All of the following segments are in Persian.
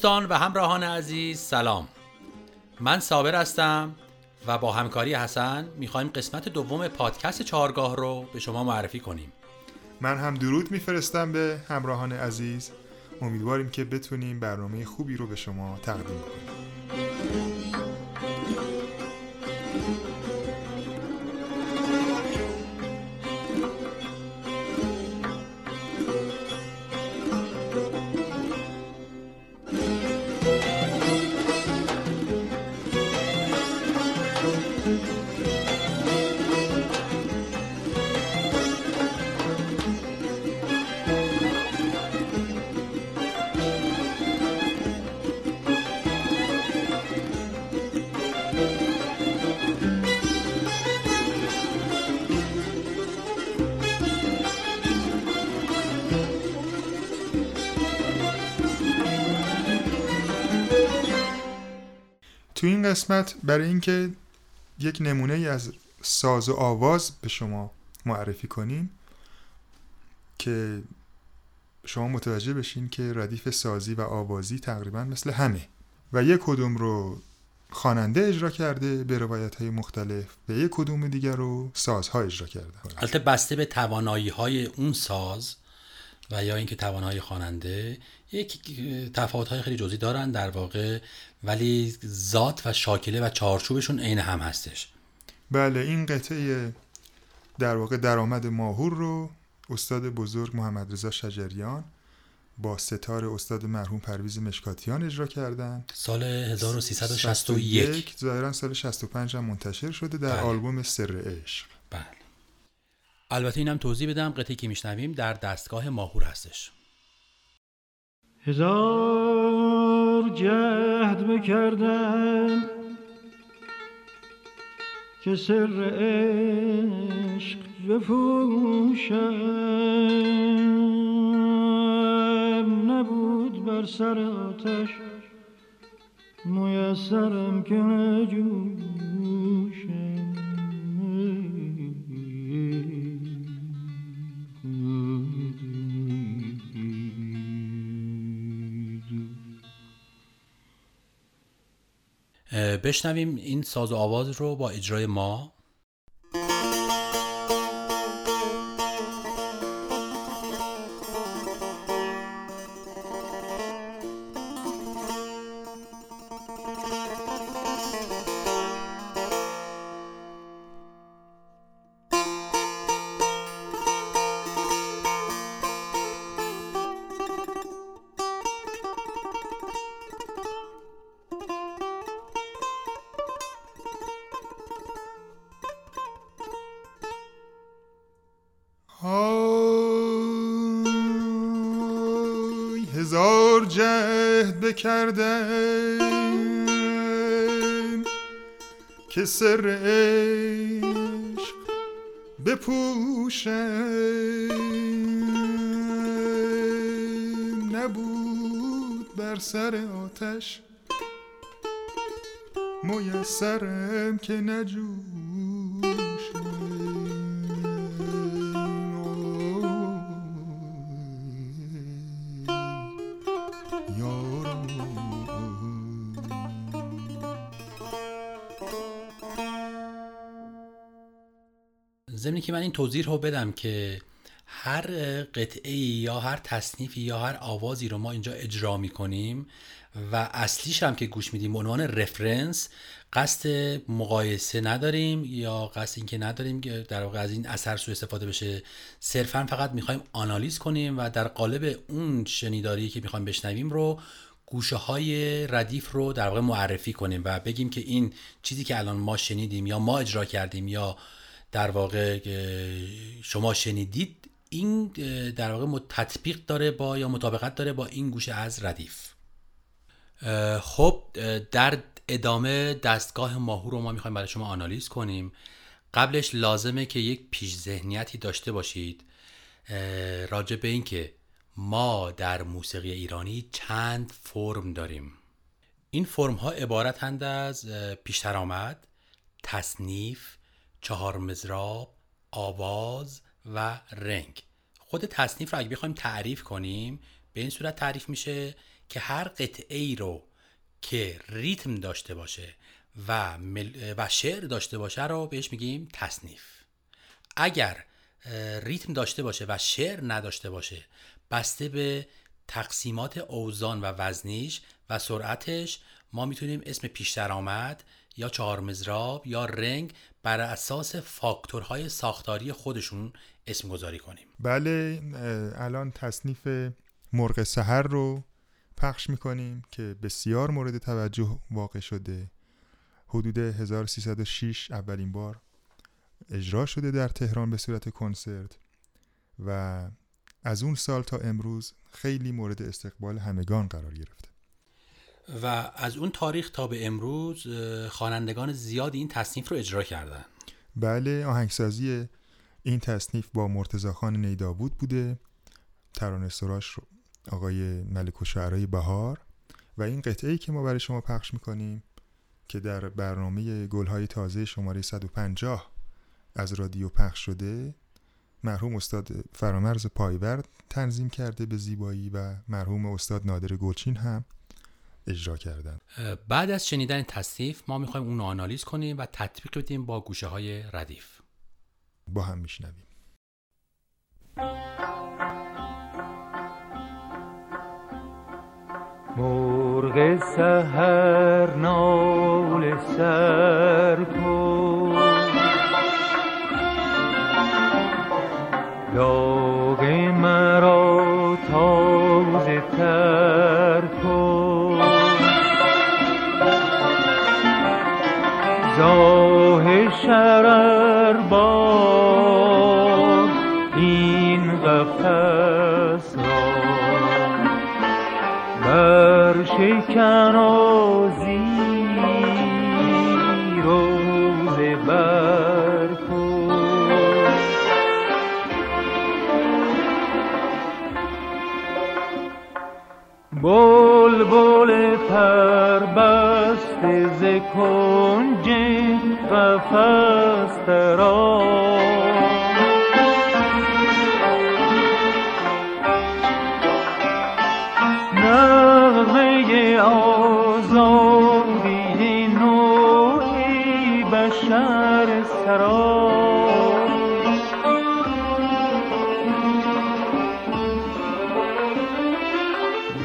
دوستان و همراهان عزیز سلام. من صابر هستم و با همکاری حسن می‌خوایم قسمت دوم پادکست چهارگاه رو به شما معرفی کنیم. من هم درود میفرستم به همراهان عزیز. امیدواریم که بتونیم برنامه خوبی رو به شما تقدیم کنیم. تو این قسمت برای اینکه یک نمونه ای از ساز و آواز به شما معرفی کنیم که شما متوجه بشین که ردیف سازی و آوازی تقریبا مثل همه و یک کدوم رو خواننده اجرا کرده به روایت های مختلف و یک کدوم دیگر رو سازها اجرا کرده. البته بسته به توانایی های اون ساز و یا اینکه توانایی خواننده یک تفاوت های خیلی جزئی دارن در واقع ولی ذات و شاکله و چارچوبشون عین هم هستش. بله این قطعه در واقع درآمد ماهور رو استاد بزرگ محمد رضا شجریان با ستار استاد مرحوم پرویز مشکاتیان اجرا کردن. سال 1361 ظاهرا سال 65 هم منتشر شده در بله. آلبوم سر عشق. بله. البته اینم توضیح بدم قطعی که میشنویم در دستگاه ماهور هستش. هزار جهد بکردم که سر عشق بپوشم نبود بر سر آتش میسرم که نجوشم بشنویم این ساز و آواز رو با اجرای ما. جهد بکردم که سر عشق بپوشم نبود بر سر آتش. میسرم که نجوشم ضمنی که من این توضیح رو بدم که هر قطعه یا هر تصنیفی یا هر آوازی رو ما اینجا اجرا می‌کنیم و اصلیش هم که گوش میدیم عنوان رفرنس قصد مقایسه نداریم یا قصد اینکه نداریم که در واقع از این اثر سوء استفاده بشه. صرفا فقط می‌خوایم آنالیز کنیم و در قالب اون شنیداری که می‌خوایم بشنویم رو گوشه های ردیف رو در واقع معرفی کنیم و بگیم که این چیزی که الان ما شنیدیم یا ما اجرا کردیم یا در واقع شما شنیدید این در واقع تطبیق داره با یا مطابقت داره با این گوشه از ردیف. خب در ادامه دستگاه ماهور رو ما می‌خوایم برای شما آنالیز کنیم. قبلش لازمه که یک پیش ذهنیتی داشته باشید راجع به این که ما در موسیقی ایرانی چند فرم داریم. این فرم ها عبارتند از پیشترآمد، تصنیف، چهار مزراب، آواز و رنگ. خود تصنیف رو اگه بخوایم تعریف کنیم به این صورت تعریف میشه که هر قطعه ای رو که ریتم داشته باشه و, و شعر داشته باشه رو بهش میگیم تصنیف. اگر ریتم داشته باشه و شعر نداشته باشه بسته به تقسیمات اوزان و وزنیش و سرعتش ما می‌تونیم اسم پیش درآمد یا چهار مزراب یا رنگ بر اساس فاکتورهای ساختاری خودشون اسم گذاری کنیم. بله الان تصنیف مرغ سحر رو پخش می‌کنیم که بسیار مورد توجه واقع شده. حدود 1306 اولین بار اجرا شده در تهران به صورت کنسرت و از اون سال تا امروز خیلی مورد استقبال همگان قرار گرفته. و از اون تاریخ تا به امروز خوانندگان زیادی این تصنیف رو اجرا کردن. بله آهنگسازی این تصنیف با مرتزا خان نیدابود بوده. ترانه سراش آقای ملک و شعرهای بهار. و این قطعه ای که ما برای شما پخش می‌کنیم که در برنامه گلهای تازه شماره 150 از رادیو پخش شده مرحوم استاد فرامرز پایورد تنظیم کرده به زیبایی و مرحوم استاد نادر گلچین هم. اجرا کردن. بعد از شنیدن تصنیف ما می‌خوایم اون رو آنالیز کنیم و تطبیق بدیم با گوشه های ردیف. با هم میشنویم. مرغ سهر نال سر شکن بلبل بشر سرا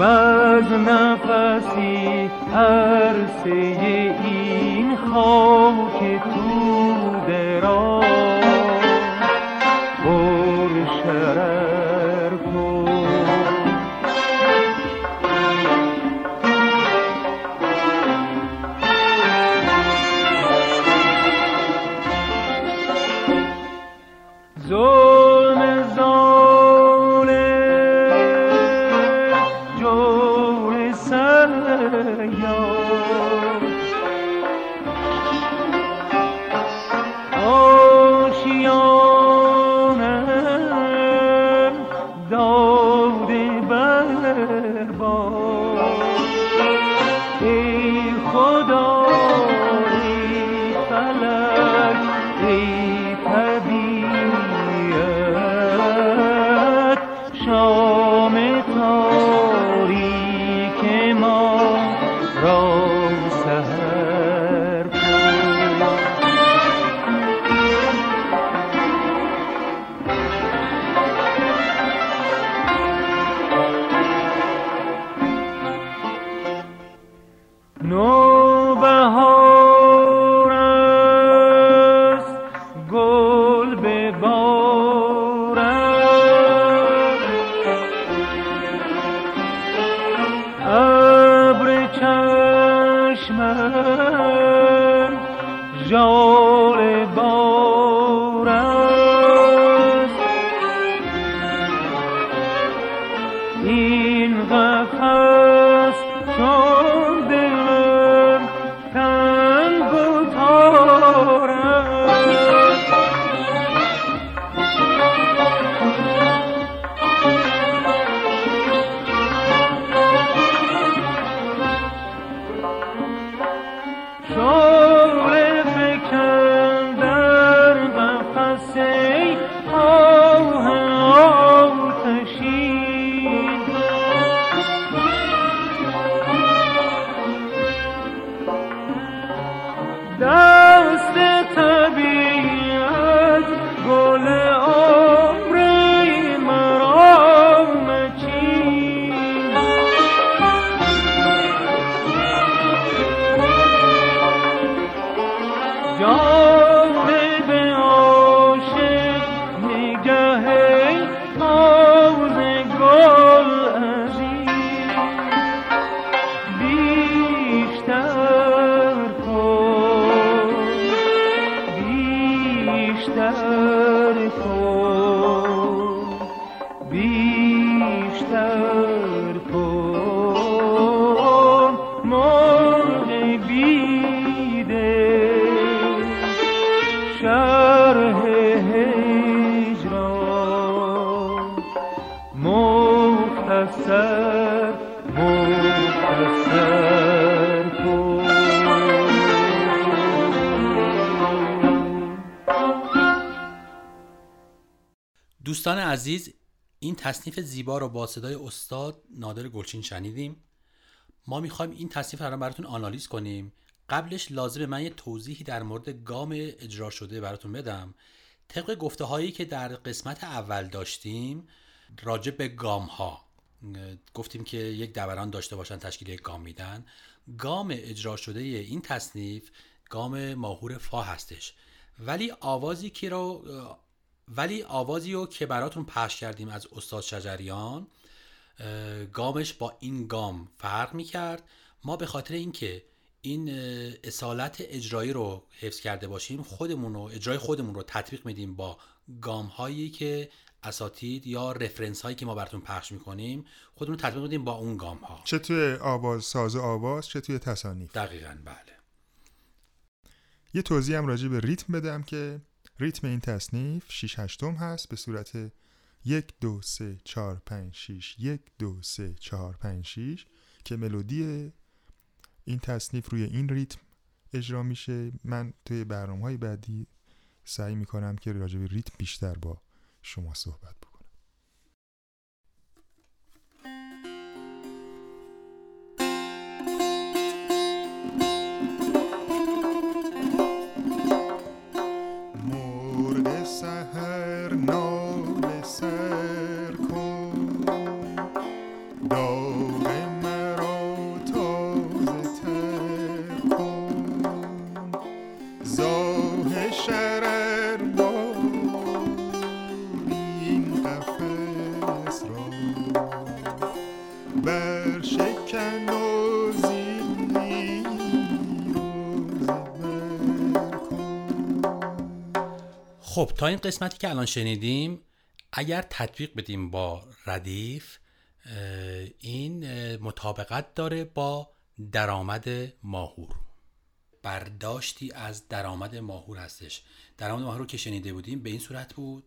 از نفسی عرصه این خاک. یا yo دوستان عزیز این تصنیف زیبا رو با صدای استاد نادر گلچین شنیدیم. ما می‌خوایم این تصنیف رو براتون آنالیز کنیم. قبلش لازمه من یه توضیحی در مورد گام اجرا شده براتون بدم. طبق گفته هایی که در قسمت اول داشتیم راجع به گام ها گفتیم که یک دوران داشته باشن تشکیل یک گام میدن. گام اجرا شده این تصنیف گام ماهور فا هستش. ولی آوازی که رو ولی آوازی رو که براتون پخش کردیم از استاد شجریان گامش با این گام فرق می‌کرد. ما به خاطر اینکه این اصالت اجرایی رو حفظ کرده باشیم خودمون رو اجرای خودمون رو تطبیق میدیم با گام هایی که اساتید یا رفرنس هایی که ما براتون پخش می‌کنیم خودمون تطبیق میدیم با اون گام ها. چه توی آواز ساز آواز چه توی تصانیف. دقیقا بله. یه توضیح هم راجع به ریتم بدم که ریتم این تصنیف 6 هشتم هست به صورت یک دو سه چهار پنج شیش یک دو سه چهار پنج شیش که ملودی این تصنیف روی این ریتم اجرا میشه. من توی برنامه های بعدی سعی می‌کنم که راجع به ریتم بیشتر با شما صحبت خب تا این قسمتی که الان شنیدیم اگر تطبیق بدیم با ردیف این مطابقت داره با درآمد ماهور. برداشتی از درآمد ماهور هستش. درآمد ماهور رو که شنیده بودیم به این صورت بود.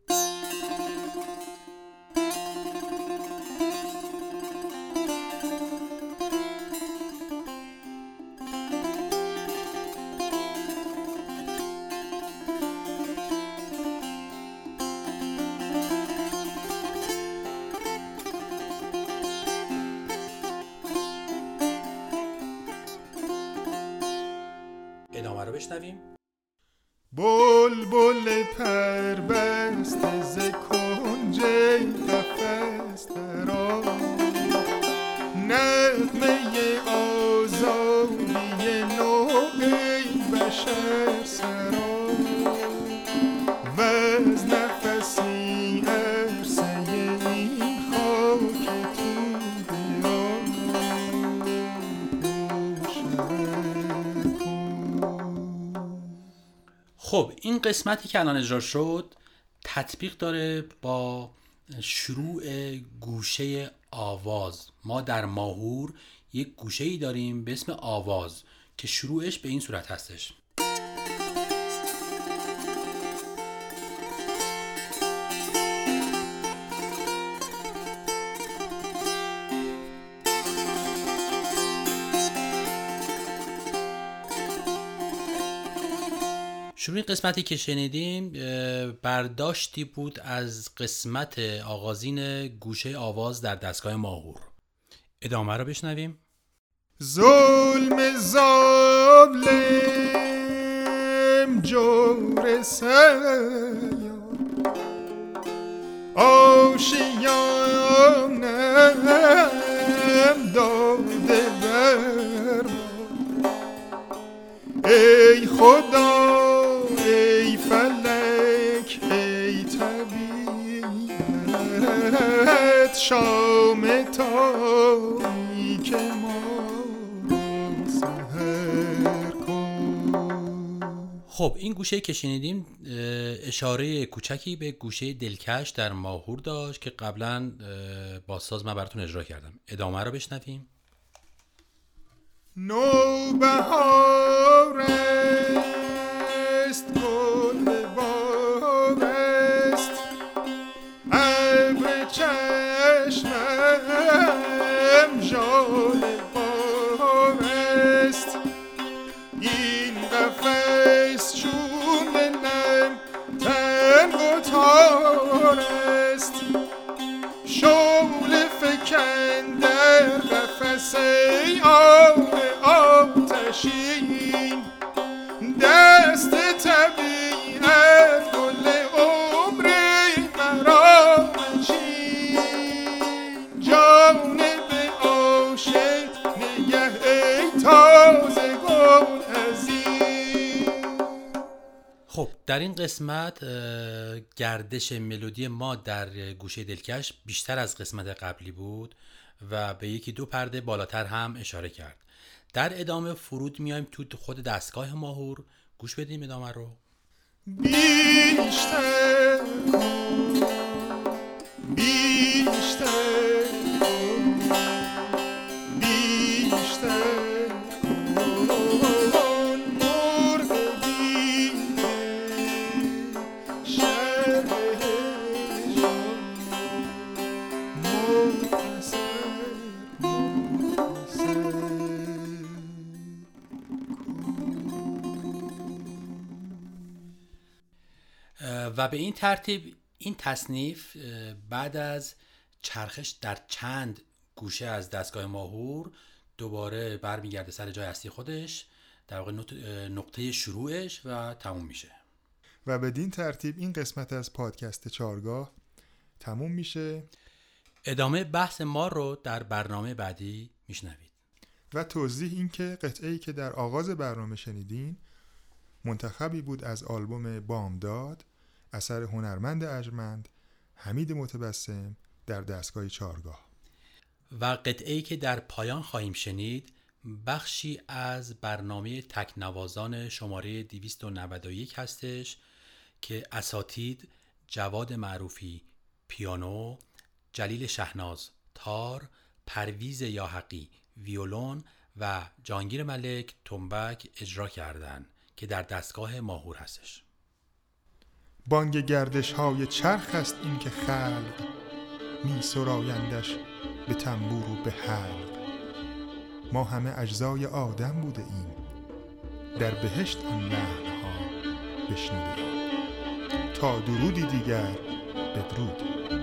بشنویم. بلبل پر بسته خب این قسمتی که الان اجرا شد تطبیق داره با شروع گوشه آواز. ما در ماهور یک گوشه ای داریم به اسم آواز که شروعش به این صورت هستش. شروع قسمتی که شنیدیم برداشتی بود از قسمت آغازین گوشه آواز در دستگاه ماهور ادامه رو بشنویم ظلم ظالم جور آشیانم داده بر. ای خدا شام تایی که ما. خب این گوشه که شنیدیم اشاره کوچکی به گوشه دلکش در ماهور داشت که قبلا با ساز من براتون اجرا کردم. ادامه رو بشنویم. نوبهار است. است شغل فکن در قفس ای آب. در این قسمت گردش ملودی ما در گوشه دلکش بیشتر از قسمت قبلی بود و به یکی دو پرده بالاتر هم اشاره کرد. در ادامه فرود میایم تو خود دستگاه ماهور. گوش بدیم ادامه رو. بیشتر بیشتر. و به این ترتیب این تصنیف بعد از چرخش در چند گوشه از دستگاه ماهور دوباره برمیگرده سر جای اصلی خودش در واقع نقطه شروعش و تموم میشه. و بدین ترتیب این قسمت از پادکست چارگاه تموم میشه. ادامه بحث ما رو در برنامه بعدی میشنوید. و توضیح این که قطعه ای که در آغاز برنامه شنیدین منتخبی بود از آلبوم بامداد اثر هنرمند ارجمند حمید متبسم در دستگاه چارگاه و قطعه که در پایان خواهیم شنید بخشی از برنامه تکنوازان شماره 291 هستش که اساتید جواد معروفی پیانو جلیل شهناز تار پرویز یاحقی ویولون و جانگیر ملک تنبک اجرا کردند که در دستگاه ماهور هستش. بانگ گردش های چرخ است این که خلق می سرایندش به تنبور و به حلق. ما همه اجزای آدم بوده ایم. در بهشت آن لحن ها بشنوده. تا درودی دیگر بدرود.